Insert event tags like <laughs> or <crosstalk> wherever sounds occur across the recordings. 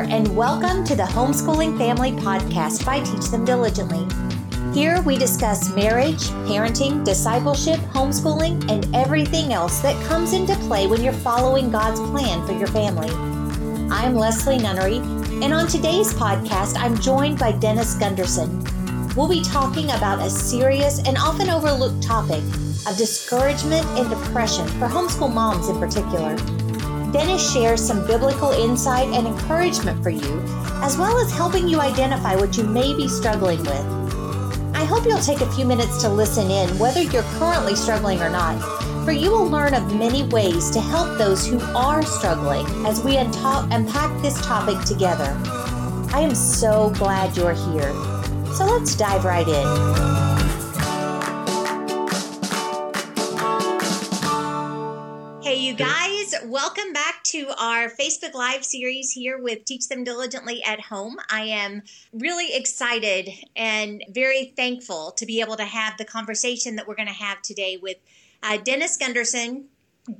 and welcome to the Homeschooling Family Podcast by Teach Them Diligently. Here we discuss marriage, parenting, discipleship, homeschooling, and everything else that comes into play when you're following God's plan for your family. I'm Leslie Nunnery, and on today's podcast, I'm joined by Dennis Gundersen. We'll be talking about a serious and often overlooked topic of discouragement and depression for homeschool moms in particular. Dennis shares some biblical insight and encouragement for you, as well as helping you identify what you may be struggling with. I hope you'll take a few minutes to listen in, whether you're currently struggling or not, for you will learn of many ways to help those who are struggling as we unpack this topic together. I am so glad you're here. So let's dive right in. Hey, you guys. Welcome back to our Facebook Live series here with Teach Them Diligently at Home. I am really excited and very thankful to be able to have the conversation that we're going to have today with uh, Dennis Gundersen.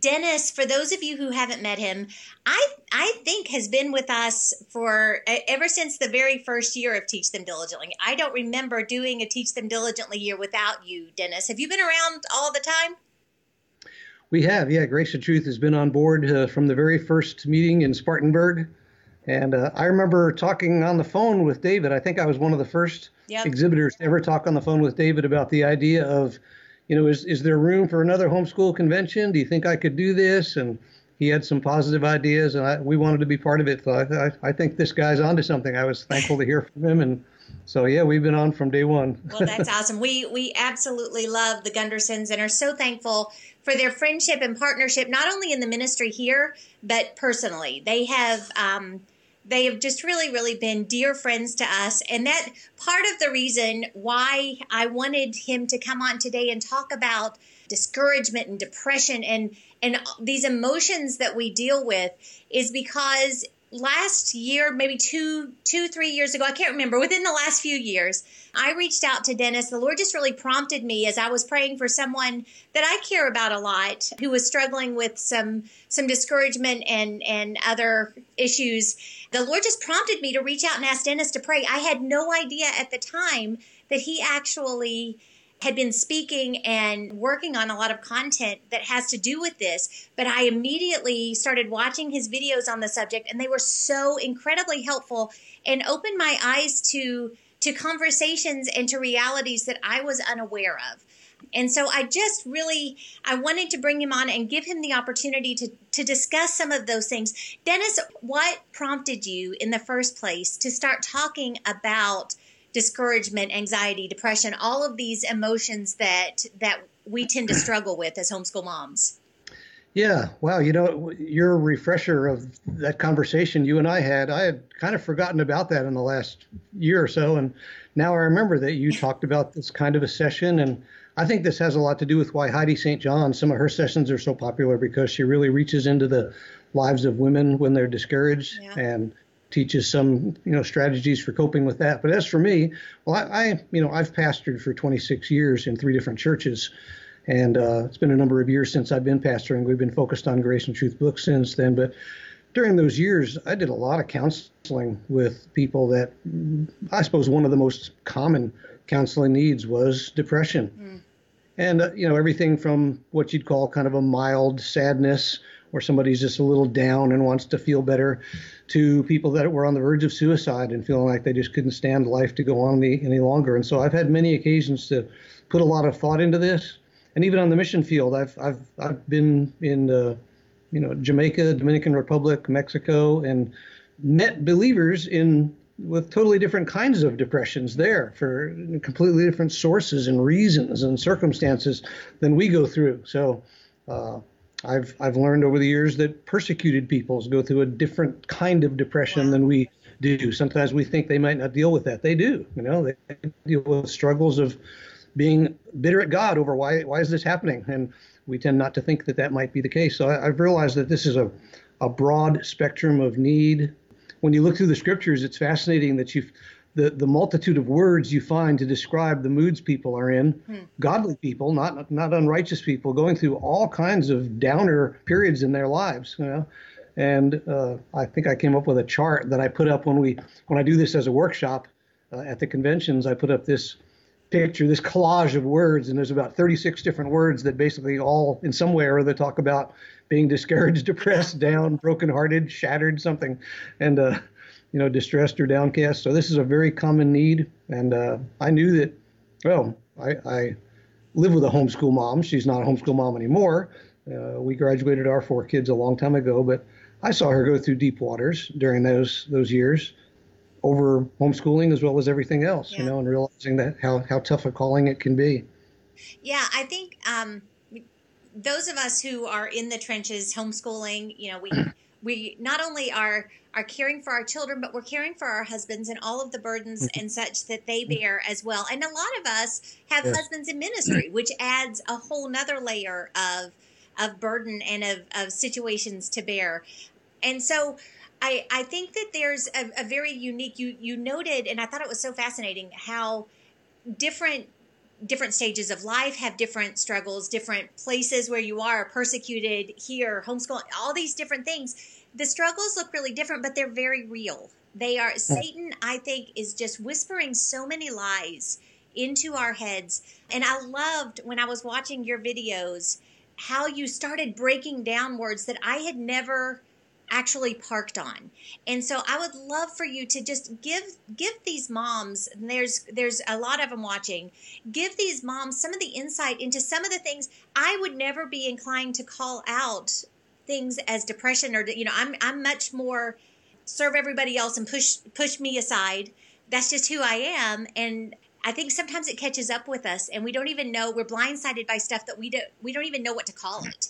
Dennis, for those of you who haven't met him, I I think has been with us for ever since the very first year of Teach Them Diligently. I don't remember doing a Teach Them Diligently year without you, Dennis. Have you been around all the time? We have, yeah. Grace and Truth has been on board uh, from the very first meeting in Spartanburg. And uh, I remember talking on the phone with David. I think I was one of the first yep. exhibitors to ever talk on the phone with David about the idea of, you know, is, is there room for another homeschool convention? Do you think I could do this? And he had some positive ideas, and I, we wanted to be part of it. So I, I, I think this guy's onto something. I was thankful to hear from him, and so yeah, we've been on from day one. well, that's <laughs> awesome. We we absolutely love the Gundersens and are so thankful for their friendship and partnership, not only in the ministry here, but personally. They have um, they have just really, really been dear friends to us, and that part of the reason why I wanted him to come on today and talk about discouragement and depression and and these emotions that we deal with is because last year, maybe two, two, three years ago, I can't remember, within the last few years, I reached out to Dennis. The Lord just really prompted me as I was praying for someone that I care about a lot who was struggling with some some discouragement and and other issues. The Lord just prompted me to reach out and ask Dennis to pray. I had no idea at the time that he actually had been speaking and working on a lot of content that has to do with this, but I immediately started watching his videos on the subject and they were so incredibly helpful and opened my eyes to to conversations and to realities that I was unaware of. And so I just really I wanted to bring him on and give him the opportunity to to discuss some of those things. Dennis, what prompted you in the first place to start talking about discouragement, anxiety, depression, all of these emotions that that we tend to struggle with as homeschool moms. Yeah, wow. You know, your refresher of that conversation you and I had, I had kind of forgotten about that in the last year or so. And now I remember that you talked about this kind of a session. And I think this has a lot to do with why Heidi St. John, some of her sessions are so popular because she really reaches into the lives of women when they're discouraged yeah. and teaches some you know strategies for coping with that. But as for me, well, I, I you know I've pastored for 26 years in three different churches, and uh, it's been a number of years since I've been pastoring. We've been focused on Grace and Truth books since then, but during those years, I did a lot of counseling with people that I suppose one of the most common counseling needs was depression. Mm. And, uh, you know, everything from what you'd call kind of a mild sadness where somebody's just a little down and wants to feel better to people that were on the verge of suicide and feeling like they just couldn't stand life to go on any, any longer. And so I've had many occasions to put a lot of thought into this. And even on the mission field, I've, I've, I've been in, uh, you know, Jamaica, Dominican Republic, Mexico, and met believers in with totally different kinds of depressions there for completely different sources and reasons and circumstances than we go through. So uh, I've I've learned over the years that persecuted peoples go through a different kind of depression wow. than we do. Sometimes we think they might not deal with that. They do. You know, they deal with struggles of being bitter at God over why why is this happening, and we tend not to think that that might be the case. So I, I've realized that this is a a broad spectrum of need. When you look through the scriptures, it's fascinating that you've the, the multitude of words you find to describe the moods people are in, hmm. godly people, not not unrighteous people, going through all kinds of downer periods in their lives, you know, And uh, I think I came up with a chart that I put up when we when I do this as a workshop uh, at the conventions. I put up this picture, this collage of words, and there's about 36 different words that basically all, in some way or other, talk about being discouraged, <laughs> depressed, down, brokenhearted, shattered, something, and uh, you know, distressed or downcast. So this is a very common need, and uh, I knew that. Well, I, I live with a homeschool mom. She's not a homeschool mom anymore. Uh, we graduated our four kids a long time ago, but I saw her go through deep waters during those those years over homeschooling as well as everything else, yeah. you know, and realizing that how, how tough a calling it can be. Yeah, I think um, those of us who are in the trenches homeschooling, you know, we we not only are are caring for our children, but we're caring for our husbands and all of the burdens mm-hmm. and such that they mm-hmm. bear as well. And a lot of us have yes. husbands in ministry, which adds a whole nother layer of of burden and of, of situations to bear. And so I, I think that there's a, a very unique you you noted and I thought it was so fascinating how different different stages of life have different struggles, different places where you are persecuted here, homeschooling, all these different things. The struggles look really different, but they're very real. They are Satan, I think, is just whispering so many lies into our heads. And I loved when I was watching your videos how you started breaking down words that I had never actually parked on. And so I would love for you to just give give these moms there's there's a lot of them watching. Give these moms some of the insight into some of the things I would never be inclined to call out things as depression or you know I'm I'm much more serve everybody else and push push me aside. That's just who I am and I think sometimes it catches up with us and we don't even know we're blindsided by stuff that we don't we don't even know what to call it.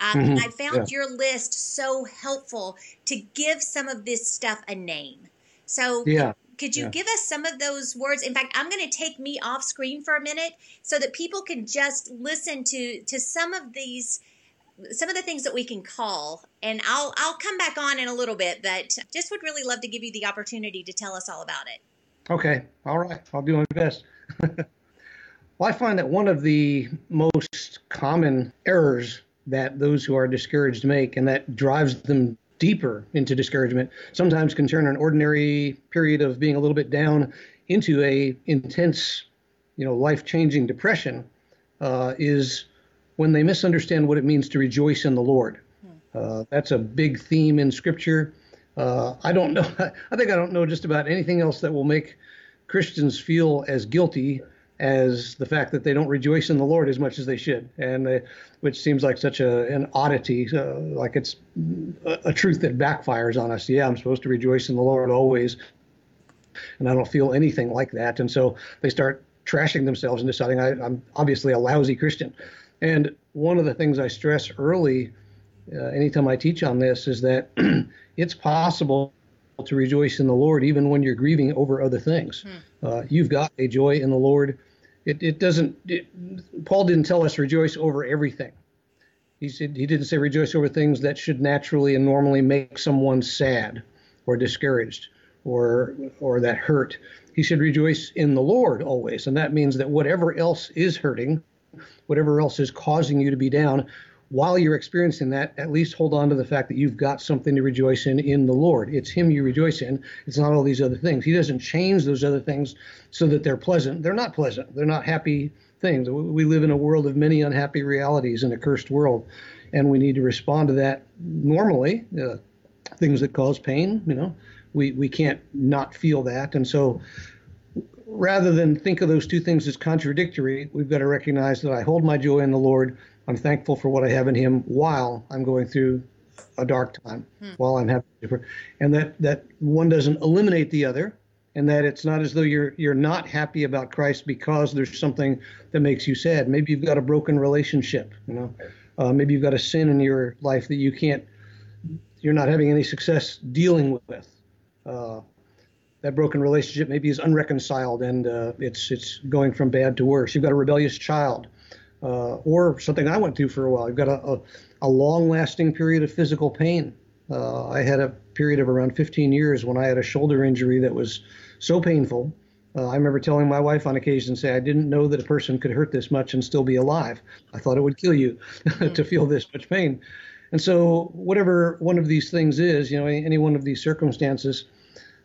Um, mm-hmm. I found yeah. your list so helpful to give some of this stuff a name. So yeah. Could you yeah. give us some of those words? In fact, I'm going to take me off screen for a minute so that people can just listen to to some of these some of the things that we can call and I'll I'll come back on in a little bit, but just would really love to give you the opportunity to tell us all about it. Okay. All right. I'll do my best. <laughs> well, I find that one of the most common errors that those who are discouraged make and that drives them deeper into discouragement sometimes can turn an ordinary period of being a little bit down into a intense you know life-changing depression uh, is when they misunderstand what it means to rejoice in the lord hmm. uh, that's a big theme in scripture uh, i don't know <laughs> i think i don't know just about anything else that will make christians feel as guilty as the fact that they don't rejoice in the Lord as much as they should, and they, which seems like such a, an oddity, uh, like it's a, a, truth that backfires on us. Yeah, I'm supposed to rejoice in the Lord always, and I don't feel anything like that, and so they start trashing themselves and deciding I, am obviously a lousy Christian. And one of the things I stress early, uh, anytime I teach on this, is that <clears throat> it's possible to rejoice in the Lord even when you're grieving over other things. Hmm. Uh, you've got a joy in the Lord it, it doesn't. It, Paul didn't tell us rejoice over everything. He said he didn't say rejoice over things that should naturally and normally make someone sad or discouraged or or that hurt. He said rejoice in the Lord always, and that means that whatever else is hurting, whatever else is causing you to be down, while you're experiencing that, at least hold on to the fact that you've got something to rejoice in in the Lord. It's Him you rejoice in. It's not all these other things. He doesn't change those other things so that they're pleasant. They're not pleasant. They're not happy things. We live in a world of many unhappy realities in a cursed world, and we need to respond to that normally. Uh, things that cause pain, you know, we, we can't not feel that. And so rather than think of those two things as contradictory, we've got to recognize that I hold my joy in the Lord I'm thankful for what I have in Him while I'm going through a dark time, hmm. while I'm having different, and that that one doesn't eliminate the other, and that it's not as though you're you're not happy about Christ because there's something that makes you sad. Maybe you've got a broken relationship, you know, uh, maybe you've got a sin in your life that you can't, you're not having any success dealing with. Uh, that broken relationship maybe is unreconciled and uh, it's it's going from bad to worse. You've got a rebellious child uh, or something I went through for a while. I've got a, a, a long lasting period of physical pain. Uh, I had a period of around 15 years when I had a shoulder injury that was so painful. Uh, I remember telling my wife on occasion, say, I didn't know that a person could hurt this much and still be alive. I thought it would kill you <laughs> to feel this much pain. And so, whatever one of these things is, you know, any, any one of these circumstances,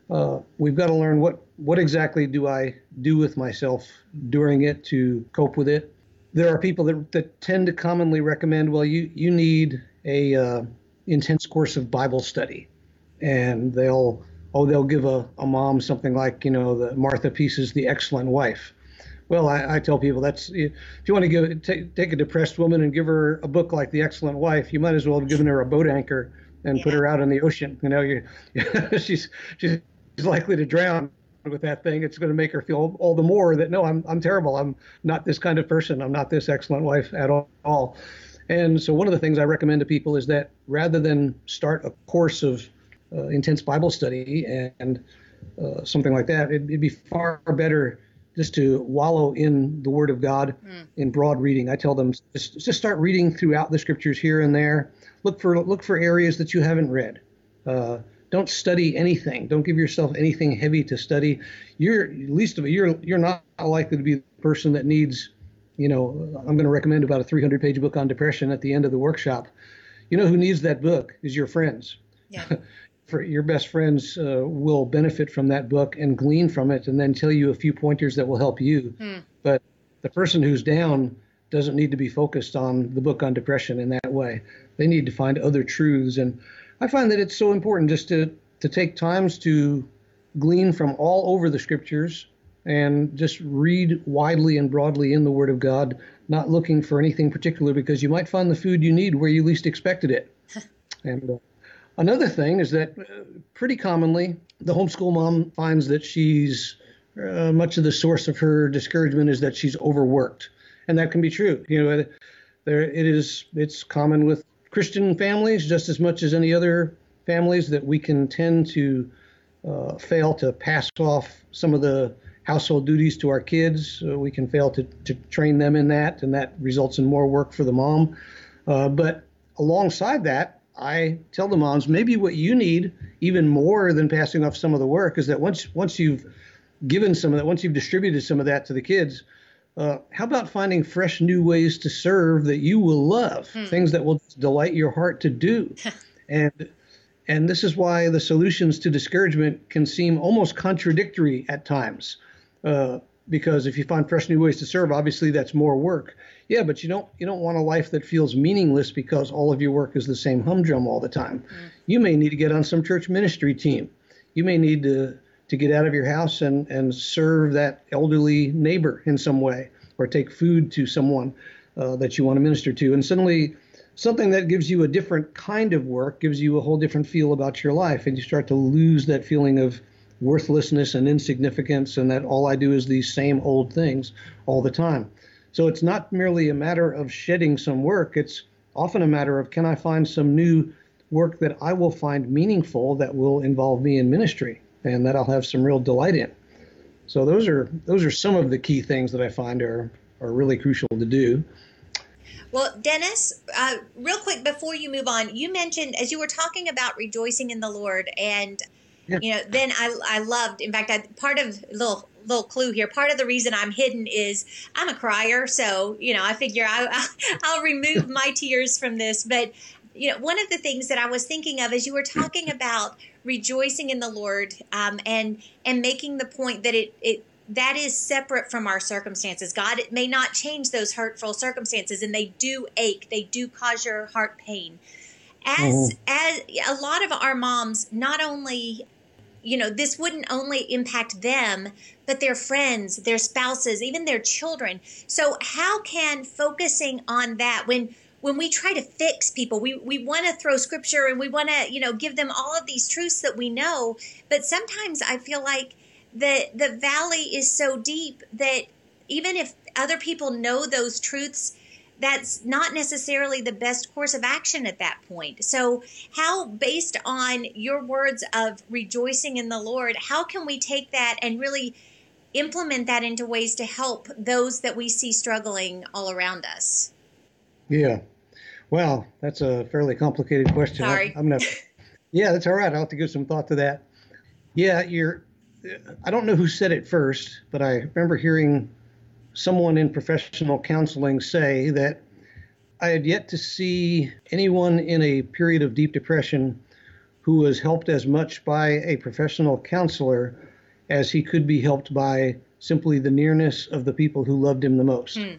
uh, we've got to learn what what exactly do I do with myself during it to cope with it. There are people that, that tend to commonly recommend, well, you you need a uh, intense course of Bible study, and they'll oh they'll give a, a mom something like you know the Martha Peace's The Excellent Wife. Well, I, I tell people that's if you want to give take, take a depressed woman and give her a book like The Excellent Wife, you might as well have given her a boat anchor and yeah. put her out in the ocean. You know, you, <laughs> she's she's likely to drown with that thing. It's going to make her feel all the more that no, I'm I'm terrible. I'm not this kind of person. I'm not this excellent wife at all. And so one of the things I recommend to people is that rather than start a course of uh, intense Bible study and uh, something like that, it'd, it'd, be far better just to wallow in the Word of God mm. in broad reading. I tell them just, just start reading throughout the Scriptures here and there. Look for look for areas that you haven't read. Uh, don't study anything. Don't give yourself anything heavy to study. You're least of it. You're you're not likely to be the person that needs. You know, I'm going to recommend about a 300 page book on depression at the end of the workshop. You know who needs that book is your friends. Yeah. <laughs> For your best friends uh, will benefit from that book and glean from it, and then tell you a few pointers that will help you. Hmm. But the person who's down doesn't need to be focused on the book on depression in that way. They need to find other truths and I find that it's so important just to, to take times to glean from all over the scriptures and just read widely and broadly in the Word of God, not looking for anything particular because you might find the food you need where you least expected it. <laughs> and uh, another thing is that uh, pretty commonly the homeschool mom finds that she's uh, much of the source of her discouragement is that she's overworked, and that can be true. You know, there it is. It's common with Christian families just as much as any other families that we can tend to uh, fail to pass off some of the household duties to our kids. Uh, we can fail to, to train them in that, and that results in more work for the mom. Uh, but alongside that, I tell the moms maybe what you need even more than passing off some of the work is that once once you've given some of that, once you've distributed some of that to the kids, uh, how about finding fresh new ways to serve that you will love, hmm. things that will delight your heart to do, <laughs> and and this is why the solutions to discouragement can seem almost contradictory at times, uh, because if you find fresh new ways to serve, obviously that's more work. Yeah, but you don't you don't want a life that feels meaningless because all of your work is the same humdrum all the time. Hmm. You may need to get on some church ministry team. You may need to to get out of your house and, and serve that elderly neighbor in some way or take food to someone uh, that you want to minister to. And suddenly, something that gives you a different kind of work gives you a whole different feel about your life. And you start to lose that feeling of worthlessness and insignificance and that all I do is these same old things all the time. So it's not merely a matter of shedding some work, it's often a matter of can I find some new work that I will find meaningful that will involve me in ministry and that I'll have some real delight in. So those are those are some of the key things that I find are are really crucial to do. Well, Dennis, uh, real quick before you move on, you mentioned as you were talking about rejoicing in the Lord, and yeah. you know, then I I loved. In fact, I, part of little little clue here. Part of the reason I'm hidden is I'm a crier, so you know I figure I, <laughs> I'll remove my tears from this. But you know, one of the things that I was thinking of as you were talking about rejoicing in the Lord um, and and making the point that it it that is separate from our circumstances. God it may not change those hurtful circumstances, and they do ache. They do cause your heart pain. As mm-hmm. as a lot of our moms, not only you know this wouldn't only impact them but their friends their spouses even their children so how can focusing on that when when we try to fix people, we, we want to throw scripture and we want to, you know, give them all of these truths that we know. But sometimes I feel like the the valley is so deep that even if other people know those truths, that's not necessarily the best course of action at that point. So, how, based on your words of rejoicing in the Lord, how can we take that and really implement that into ways to help those that we see struggling all around us? Yeah, well, that's a fairly complicated question. Sorry. I, am gonna. <laughs> Yeah, that's all right. I'll have to give some thought to that. Yeah, you're. I don't know who said it first, but I remember hearing someone in professional counseling say that I had yet to see anyone in a period of deep depression who was helped as much by a professional counselor as he could be helped by simply the nearness of the people who loved him the most. Mm.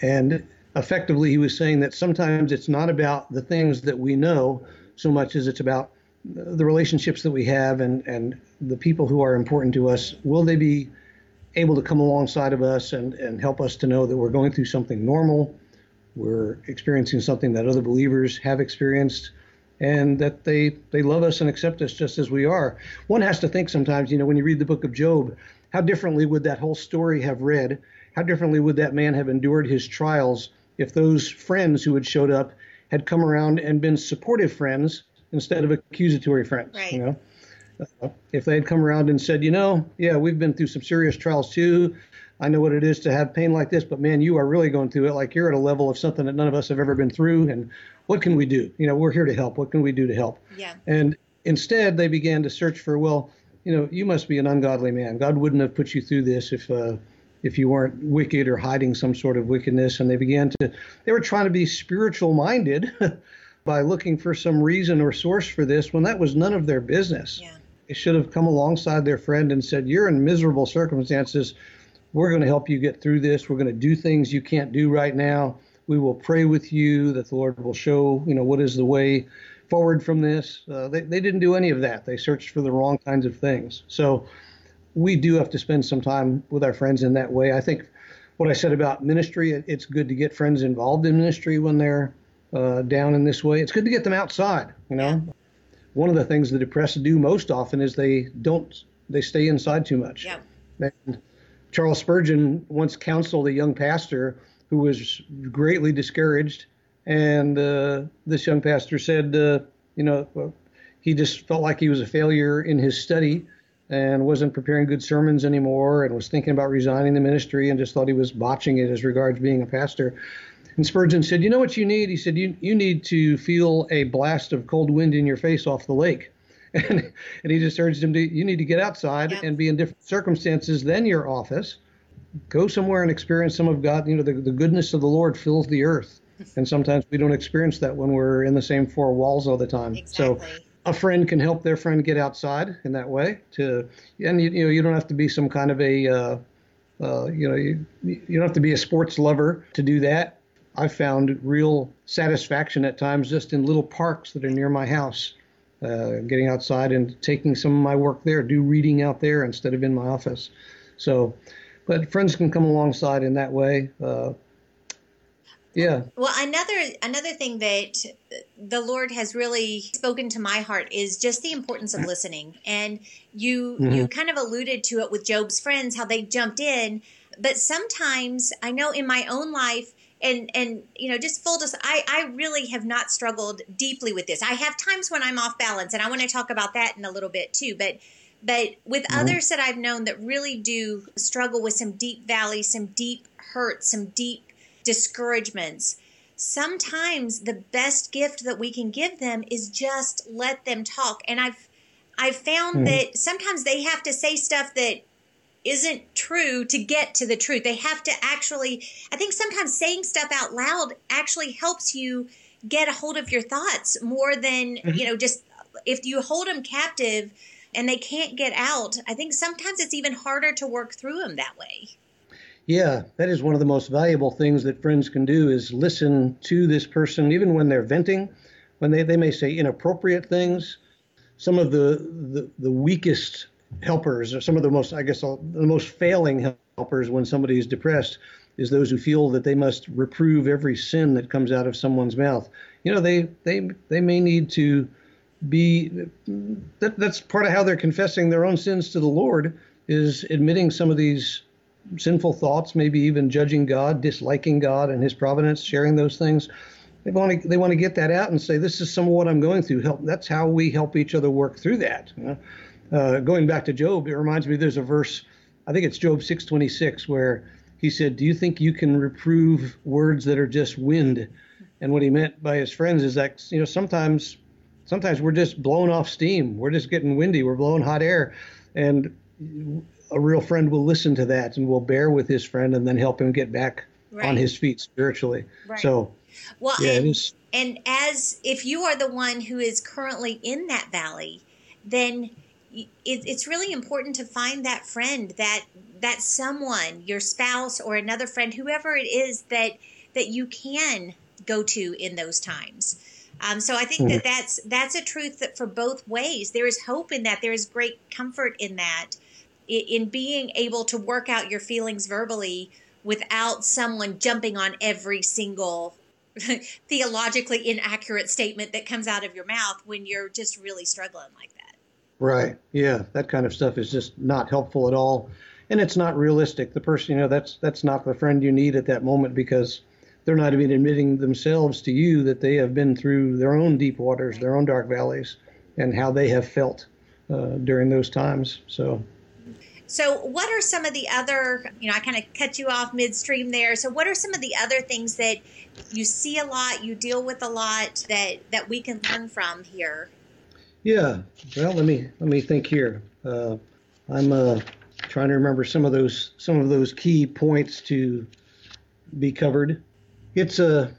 And effectively, he was saying that sometimes it's not about the things that we know so much as it's about the relationships that we have and, and the people who are important to us. Will they be able to come alongside of us and, and help us to know that we're going through something normal? We're experiencing something that other believers have experienced and that they they love us and accept us just as we are. One has to think sometimes, you know, when you read the book of Job, how differently would that whole story have read? How differently would that man have endured his trials if those friends who had showed up had come around and been supportive friends instead of accusatory friends? Right. You know, uh, if they had come around and said, you know, yeah, we've been through some serious trials too. I know what it is to have pain like this, but man, you are really going through it. Like you're at a level of something that none of us have ever been through. And what can we do? You know, we're here to help. What can we do to help? Yeah. And instead, they began to search for, well, you know, you must be an ungodly man. God wouldn't have put you through this if uh, if you weren't wicked or hiding some sort of wickedness. And they began to, they were trying to be spiritual minded <laughs> by looking for some reason or source for this when that was none of their business. Yeah. They should have come alongside their friend and said, You're in miserable circumstances. We're going to help you get through this. We're going to do things you can't do right now. We will pray with you that the Lord will show, you know, what is the way forward from this. Uh, they, they didn't do any of that. They searched for the wrong kinds of things. So we do have to spend some time with our friends in that way. I think what I said about ministry, it, it's good to get friends involved in ministry when they're uh, down in this way. It's good to get them outside, you know. Yeah. One of the things the depressed do most often is they don't, they stay inside too much. Yeah. And Charles Spurgeon once counseled a young pastor who was greatly discouraged and uh, this young pastor said, uh, you know, he just felt like he was a failure in his study and wasn't preparing good sermons anymore and was thinking about resigning the ministry and just thought he was botching it as regards being a pastor. And Spurgeon said, You know what you need? He said, You, you need to feel a blast of cold wind in your face off the lake. <laughs> And, and he just urged him to, You need to get outside and be in different circumstances than your office. Go somewhere and experience some of God. You know, the, the goodness of the Lord fills the earth and sometimes we don't experience that when we're in the same four walls all the time. Exactly. So a friend can help their friend get outside in that way. To and you, you know you don't have to be some kind of a uh, uh, you know you, you don't have to be a sports lover to do that. I've found real satisfaction at times just in little parks that are near my house. Uh, getting outside and taking some of my work there, do reading out there instead of in my office. So, but friends can come alongside in that way. Yeah. Well, another another thing that the Lord has really spoken to my heart is just the importance of listening. And you mm-hmm. you kind of alluded to it with Job's friends how they jumped in, but sometimes I know in my own life and and you know just full dis- I I really have not struggled deeply with this. I have times when I'm off balance and I want to talk about that in a little bit too, but but with mm-hmm. others that I've known that really do struggle with some deep valleys, some deep hurts, some deep discouragements, sometimes the best gift that we can give them is just let them talk. And I've I've found mm. that sometimes they have to say stuff that isn't true to get to the truth. They have to actually I think sometimes saying stuff out loud actually helps you get a hold of your thoughts more than, mm-hmm. you know, just if you hold them captive and they can't get out, I think sometimes it's even harder to work through them that way. Yeah, that is one of the most valuable things that friends can do is listen to this person, even when they're venting, when they, they may say inappropriate things. Some of the, the, the weakest helpers, or some of the most, I guess, the most failing helpers when somebody is depressed is those who feel that they must reprove every sin that comes out of someone's mouth. You know, they, they, they may need to be, that, that's part of how they're confessing their own sins to the Lord is admitting some of these sinful thoughts, maybe even judging God, disliking God and His providence, sharing those things. They want to they want to get that out and say, "This is some of what I'm going through." Help. That's how we help each other work through that. Uh, going back to Job, it reminds me there's a verse, I think it's Job 6:26, where he said, "Do you think you can reprove words that are just wind?" And what he meant by his friends is that you know sometimes sometimes we're just blowing off steam. We're just getting windy. We're blowing hot air, and a real friend will listen to that and will bear with his friend and then help him get back right. on his feet spiritually. Right. So Well, yeah, and. And as if you are the one who is currently in that valley, then it, it's really important to find that friend, that that someone, your spouse or another friend, whoever it is that that you can go to in those times. Um, so I think mm-hmm. that that's that's a truth that for both ways there is hope in that. There is great comfort in that, in, in being able to work out your feelings verbally without someone jumping on every single <laughs> theologically inaccurate statement that comes out of your mouth when you're just really struggling like that. Right. Yeah, that kind of stuff is just not helpful at all, and it's not realistic. The person, you know, that's that's not the friend you need at that moment because they're not even admitting themselves to you that they have been through their own deep waters, their own dark valleys, and how they have felt uh, during those times. So. So, what are some of the other, you know, I kind of cut you off midstream there. So, what are some of the other things that you see a lot, you deal with a lot that that we can learn from here? Yeah, well, let me let me think here. Uh, I'm uh, trying to remember some of those some of those key points to be covered. It's a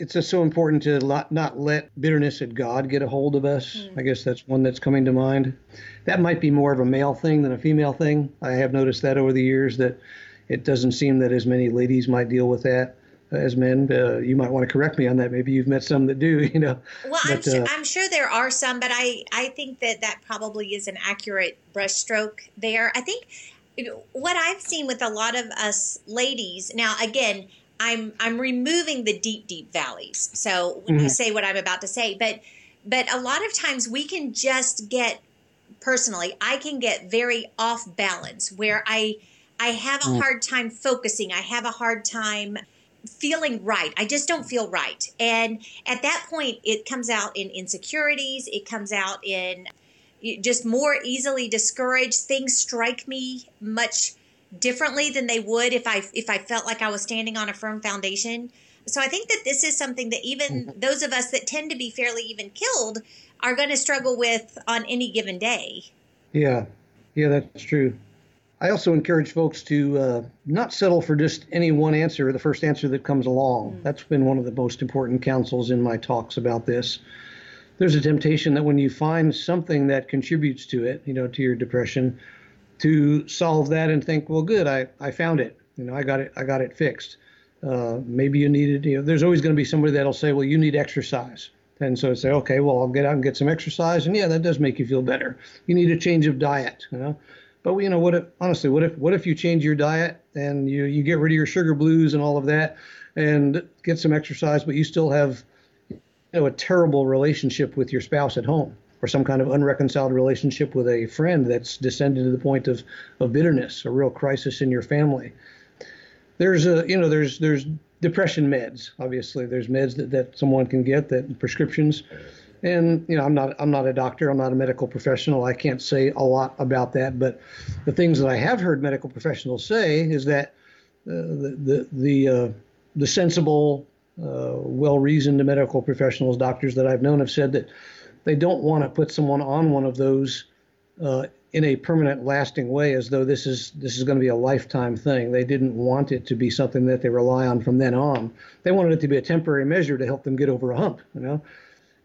it's just so important to not let bitterness at God get a hold of us. Mm. I guess that's one that's coming to mind. That might be more of a male thing than a female thing. I have noticed that over the years that it doesn't seem that as many ladies might deal with that as men. Uh, you might want to correct me on that. Maybe you've met some that do. <laughs> You know. Well, but, I'm, sure, uh, I'm sure there are some, but I I think that that probably is an accurate brushstroke there. I think what I've seen with a lot of us ladies now again. I'm I'm removing the deep deep valleys. So when mm-hmm. I say what I'm about to say, but but a lot of times we can just get personally, I can get very off balance where I I have a mm. hard time focusing. I have a hard time feeling right. I just don't feel right. And at that point, it comes out in insecurities, it comes out in just more easily discouraged. Things strike me much differently than they would if I if I felt like I was standing on a firm foundation. So I think that this is something that even mm-hmm. those of us that tend to be fairly even killed are going to struggle with on any given day. Yeah. Yeah, that's true. I also encourage folks to uh, not settle for just any one answer, the first answer that comes along. Mm. That's been one of the most important counsels in my talks about this. There's a temptation that when you find something that contributes to it, you know, to your depression, to solve that and think, well, good, I, I found it. You know, I got it, I got it fixed. Uh, maybe you needed, you know, there's always going to be somebody that'll say, well, you need exercise. And so say, okay, well, I'll get out and get some exercise. And yeah, that does make you feel better. You need a change of diet, you know. But you know what? If, honestly, what if what if you change your diet and you you get rid of your sugar blues and all of that, and get some exercise, but you still have you know a terrible relationship with your spouse at home, or some kind of unreconciled relationship with a friend that's descended to the point of of bitterness, a real crisis in your family. There's a you know there's there's depression meds. Obviously, there's meds that, that someone can get that prescriptions and you know i'm not i'm not a doctor i'm not a medical professional i can't say a lot about that but the things that i have heard medical professionals say is that uh, the the the, uh, the sensible uh, well-reasoned medical professionals doctors that i've known have said that they don't want to put someone on one of those uh, in a permanent lasting way as though this is this is going to be a lifetime thing. They didn't want it to be something that they rely on from then on. They wanted it to be a temporary measure to help them get over a hump you know?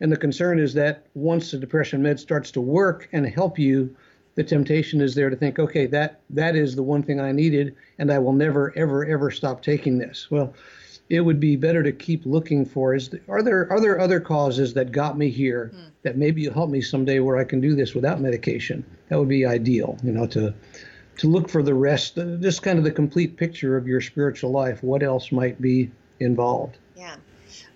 And the concern is that once the depression med starts to work and help you, the temptation is there to think, okay, that that is the one thing I needed, and I will never, ever, ever stop taking this. Well, it would be better to keep looking for is are there are there other causes that got me here hmm. that maybe you help me someday where I can do this without medication? That would be ideal, you know, to to look for the rest, just kind of the complete picture of your spiritual life. What else might be involved? Yeah.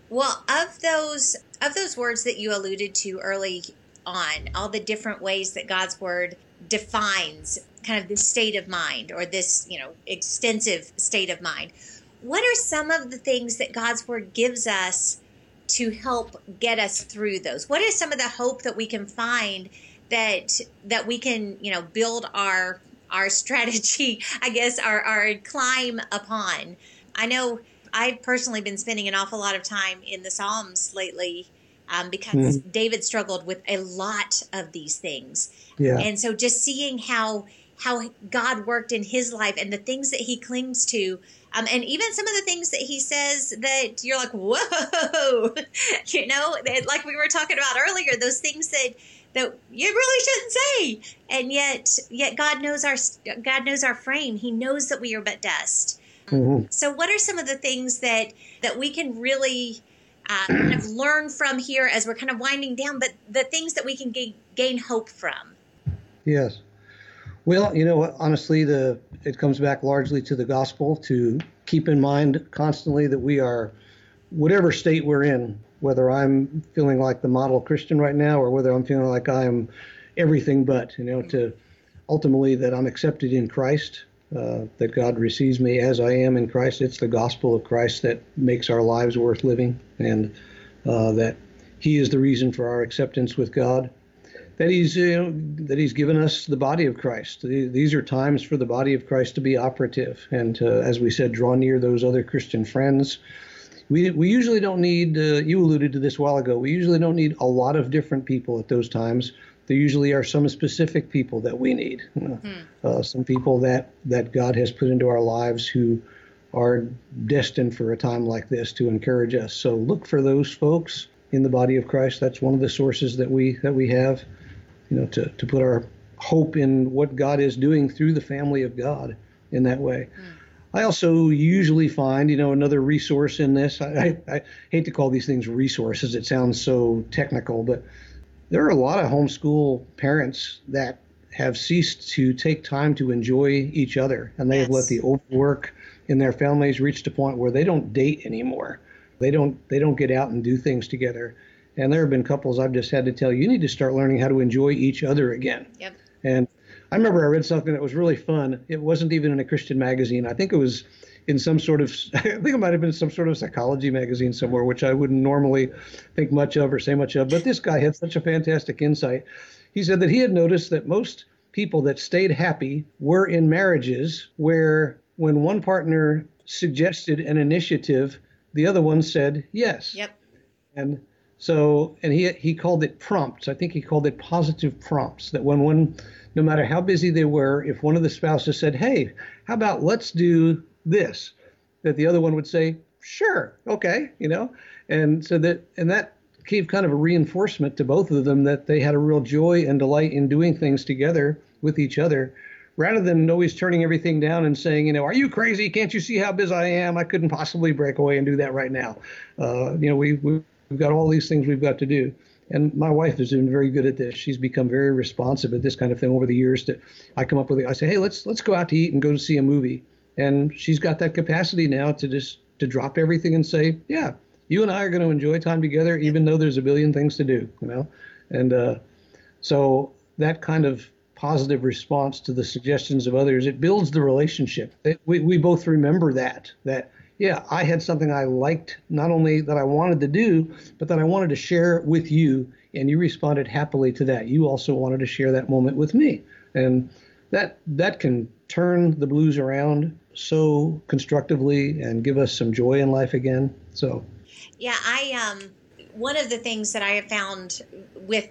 Well, of those of those words that you alluded to early on, all the different ways that God's word defines kind of this state of mind or this, you know, extensive state of mind. What are some of the things that God's word gives us to help get us through those? What is some of the hope that we can find that that we can, you know, build our our <laughs> strategy, I guess, our, our climb upon? I know I've personally been spending an awful lot of time in the Psalms lately um, because mm-hmm. David struggled with a lot of these things. Yeah. And so just seeing how how God worked in his life and the things that he clings to, Um, and even some of the things that he says that you're like, whoa, <laughs> you know, like we were talking about earlier, those things that that you really shouldn't say, and yet, yet God knows our God knows our frame. He knows that we are but dust. Mm-hmm. So, what are some of the things that that we can really uh, kind of learn from here as we're kind of winding down? But the things that we can gain, gain hope from. Yes. Well, you know, honestly, the it comes back largely to the gospel to keep in mind constantly that we are, whatever state we're in, whether I'm feeling like the model Christian right now or whether I'm feeling like I am everything but, you know, to ultimately that I'm accepted in Christ, uh, that God receives me as I am in Christ. It's the gospel of Christ that makes our lives worth living and uh, that He is the reason for our acceptance with God that he's you know, that he's given us the body of Christ. These are times for the body of Christ to be operative, and to, as we said, draw near those other Christian friends. We we usually don't need. Uh, you alluded to this a while ago. We usually don't need a lot of different people at those times. There usually are some specific people that we need. hmm. uh, some people that that God has put into our lives who are destined for a time like this to encourage us. So look for those folks in the body of Christ. That's one of the sources that we that we have you know, to, to put our hope in what God is doing through the family of God in that way. Mm. I also usually find, you know, another resource in this. I, I, I, hate to call these things resources; it sounds so technical, but there are a lot of homeschool parents that have ceased to take time to enjoy each other, and they yes. have let the overwork in their families reach a point where they don't date anymore. They don't they don't get out and do things together. And there have been couples I've just had to tell you, you need to start learning how to enjoy each other again. Yep. And I remember I read something that was really fun. It wasn't even in a Christian magazine. I think it was in some sort of, <laughs> I think it might have been some sort of psychology magazine somewhere, which I wouldn't normally think much of or say much of. But this guy had such a fantastic insight. He said that he had noticed that most people that stayed happy were in marriages where when one partner suggested an initiative, the other one said yes. Yep. And so, and he he called it prompts. I think he called it positive prompts. That when one, no matter how busy they were, if one of the spouses said, "Hey, how about let's do this," that the other one would say, "Sure, okay," you know, and so that and that gave kind of a reinforcement to both of them that they had a real joy and delight in doing things together with each other rather than always turning everything down and saying, you know, are you crazy? Can't you see how busy I am? I couldn't possibly break away and do that right now. Uh, you know, we, we We've got all these things we've got to do. And my wife has been very good at this. She's become very responsive at this kind of thing over the years. That I come up with, I say, hey, let's let's go out to eat and go to see a movie. And she's got that capacity now to just to drop everything and say, yeah, you and I are going to enjoy time together, even though there's a billion things to do, you know. And uh, so that kind of positive response to the suggestions of others, it builds the relationship. It, we we both remember that that yeah, I had something I liked, not only that I wanted to do, but that I wanted to share with you, and you responded happily to that. You also wanted to share that moment with me, and that that can turn the blues around so constructively and give us some joy in life again. So, yeah, I um, one of the things that I have found with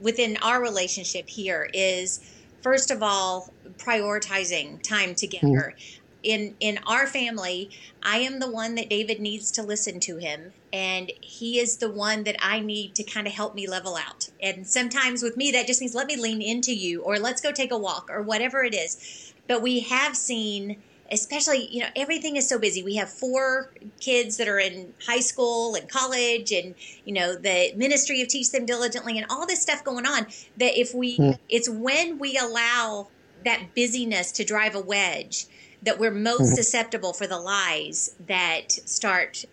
within our relationship here is first of all prioritizing time together. Mm in in our family i am the one that david needs to listen to him and he is the one that i need to kind of help me level out. And sometimes with me that just means let me lean into you or let's go take a walk or whatever it is. But we have seen especially you know everything is so busy. We have four kids that are in high school and college and you know the ministry of teach them diligently and all this stuff going on that if we mm. it's when we allow that busyness to drive a wedge that we're most mm-hmm. susceptible for the lies that start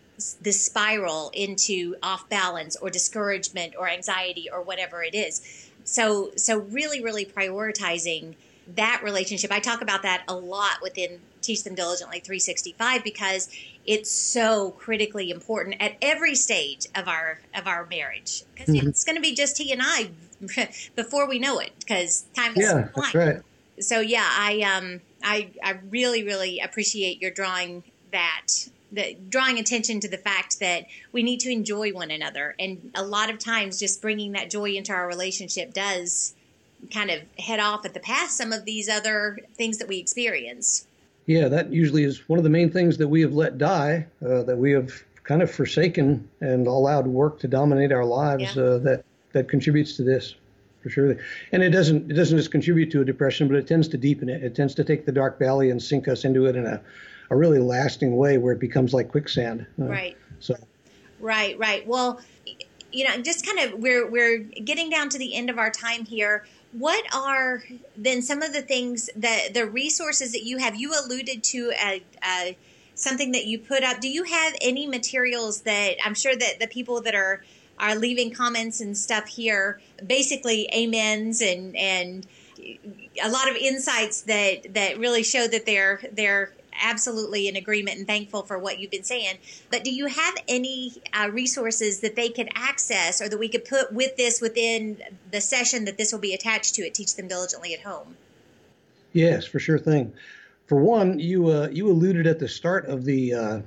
this spiral into off balance or discouragement or anxiety or whatever it is. So so really really prioritizing that relationship. I talk about that a lot within Teach Them Diligently 365 because it's so critically important at every stage of our of our marriage because mm-hmm. it's going to be just he and I <laughs> before we know it because time is yeah, flying. That's right. So yeah, I um I, I really, really appreciate your drawing that, the, drawing attention to the fact that we need to enjoy one another. And a lot of times, just bringing that joy into our relationship does kind of head off at the pass some of these other things that we experience. Yeah, that usually is one of the main things that we have let die, uh, that we have kind of forsaken and allowed work to dominate our lives. Yeah. Uh, that that contributes to this for sure. And it doesn't it doesn't just contribute to a depression, but it tends to deepen it. It tends to take the dark valley and sink us into it in a, a really lasting way where it becomes like quicksand. Uh, right. So. Right. Right. Well, you know, just kind of we're we're getting down to the end of our time here. What are then some of the things that the resources that you have? You alluded to a, a something that you put up. Do you have any materials that I'm sure that the people that are are leaving comments and stuff here, basically amens and and a lot of insights that that really show that they're they're absolutely in agreement and thankful for what you've been saying. But do you have any uh, resources that they could access or that we could put with this within the session that this will be attached to it? Teach them diligently at home. Yes, for sure thing. For one, you uh, you alluded at the start of the uh,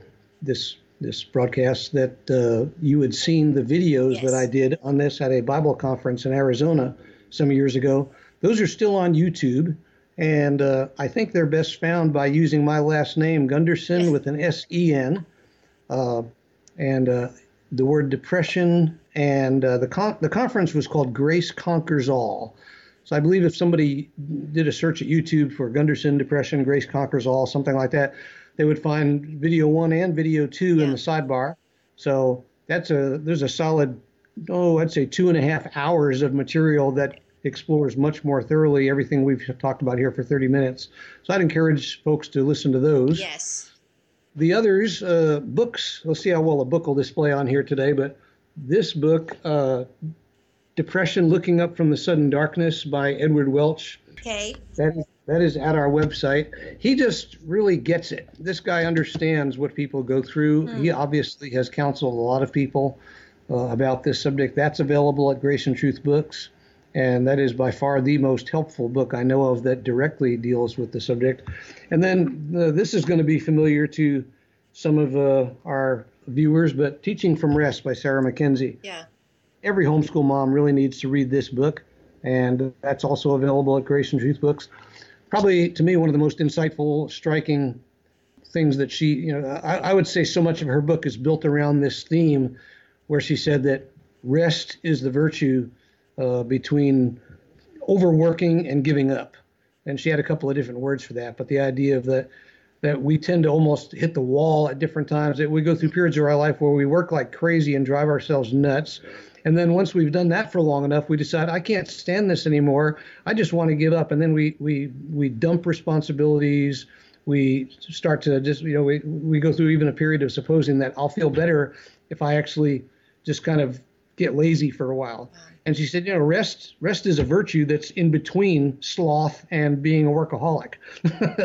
this this broadcast that uh, you had seen the videos yes. that I did on this at a Bible conference in Arizona some years ago. Those are still on YouTube, and uh, I think they're best found by using my last name, Gundersen, with an S E N, uh, and uh, the word depression. And uh, the con- the conference was called Grace Conquers All. So I believe if somebody did a search at YouTube for Gundersen depression, Grace Conquers All, something like that, they would find video one and video two yeah. in the sidebar. So that's a there's a solid oh I'd say two and a half hours of material that explores much more thoroughly everything we've talked about here for 30 minutes. So I'd encourage folks to listen to those. Yes. The others, uh, books. Let's see how well a book will display on here today. But this book, uh, Depression Looking Up from the Stubborn Darkness by Edward Welch. Okay. That is that is at our website. He just really gets it. This guy understands what people go through. Mm. He obviously has counseled a lot of people uh, about this subject. That's available at Grace and Truth Books, and that is by far the most helpful book I know of that directly deals with the subject. And then uh, this is going to be familiar to some of uh, our viewers, but Teaching from Rest by Sarah Mackenzie. Yeah. Every homeschool mom really needs to read this book, and that's also available at Grace and Truth Books probably to me one of the most insightful, striking things that she, you know, I, I, would say so much of her book is built around this theme, where she said that rest is the virtue uh, between overworking and giving up, and she had a couple of different words for that, but the idea of that that we tend to almost hit the wall at different times. That we go through periods of our life where we work like crazy and drive ourselves nuts, and then once we've done that for long enough, we decide I can't stand this anymore. I just want to give up. And then we we we dump responsibilities. We start to just you know we we go through even a period of supposing that I'll feel better if I actually just kind of get lazy for a while. And she said, you know, rest rest is a virtue that's in between sloth and being a workaholic.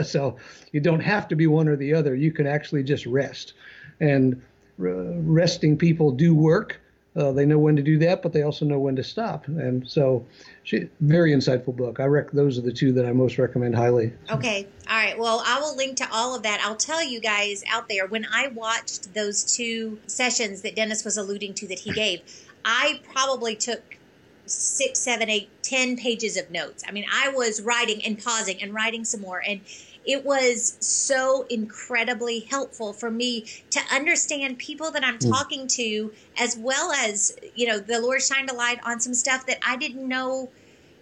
<laughs> so you don't have to be one or the other. You can actually just rest. And uh, resting people do work uh, they know when to do that, but they also know when to stop. And so, she, very insightful book. I rec- those are the two that I most recommend highly. Okay, all right. Well, I will link to all of that. I'll tell you guys out there when I watched those two sessions that Dennis was alluding to that he gave, I probably took six, seven, eight, ten pages of notes. I mean, I was writing and pausing and writing some more and it was so incredibly helpful for me to understand people that I'm mm. talking to, as well as, you know, the Lord shined a light on some stuff that I didn't know.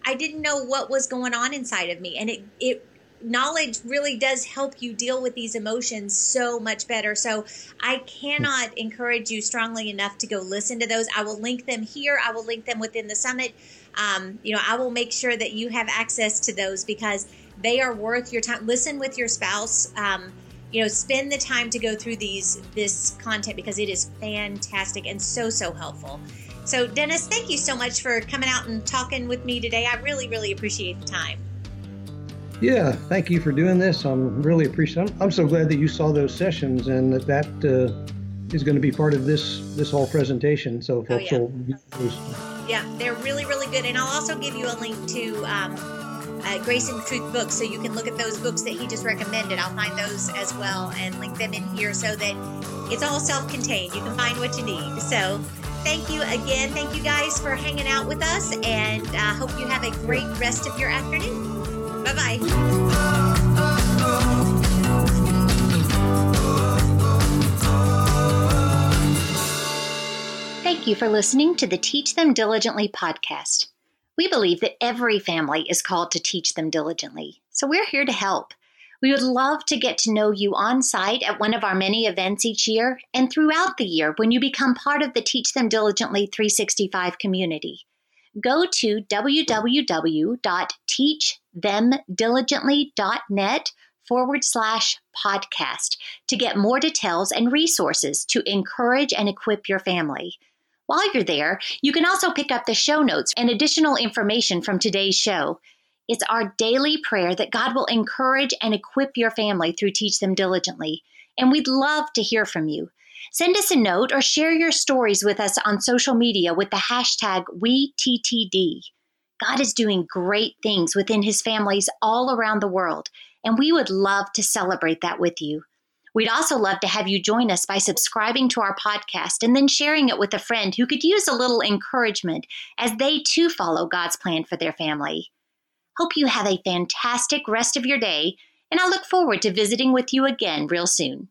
I didn't know what was going on inside of me. And it, it, knowledge really does help you deal with these emotions so much better. So I cannot encourage you strongly enough to go listen to those. I will link them here. I will link them within the summit. Um, you know, I will make sure that you have access to those because they are worth your time. Listen with your spouse. Um, you know, spend the time to go through these this content because it is fantastic and so so helpful. So, Dennis, thank you so much for coming out and talking with me today. I really really appreciate the time. Yeah, thank you for doing this. I'm really appreciative. I'm, I'm so glad that you saw those sessions and that that uh, is going to be part of this this whole presentation. So folks oh, yeah. will. Yeah, they're really really good, and I'll also give you a link to. Um, uh, Grace and Truth books. So you can look at those books that he just recommended. I'll find those as well and link them in here so that it's all self contained. You can find what you need. So thank you again. Thank you guys for hanging out with us and I uh, hope you have a great rest of your afternoon. Bye bye. Thank you for listening to the Teach Them Diligently podcast. We believe that every family is called to teach them diligently, so we're here to help. We would love to get to know you on site at one of our many events each year and throughout the year when you become part of the Teach Them Diligently 365 community. Go to www.teachthemdiligently.net forward slash podcast to get more details and resources to encourage and equip your family. While you're there, you can also pick up the show notes and additional information from today's show. It's our daily prayer that God will encourage and equip your family through Teach Them Diligently. And we'd love to hear from you. Send us a note or share your stories with us on social media with the hashtag WeTTD. God is doing great things within his families all around the world, and we would love to celebrate that with you. We'd also love to have you join us by subscribing to our podcast and then sharing it with a friend who could use a little encouragement as they too follow God's plan for their family. Hope you have a fantastic rest of your day, and I look forward to visiting with you again real soon.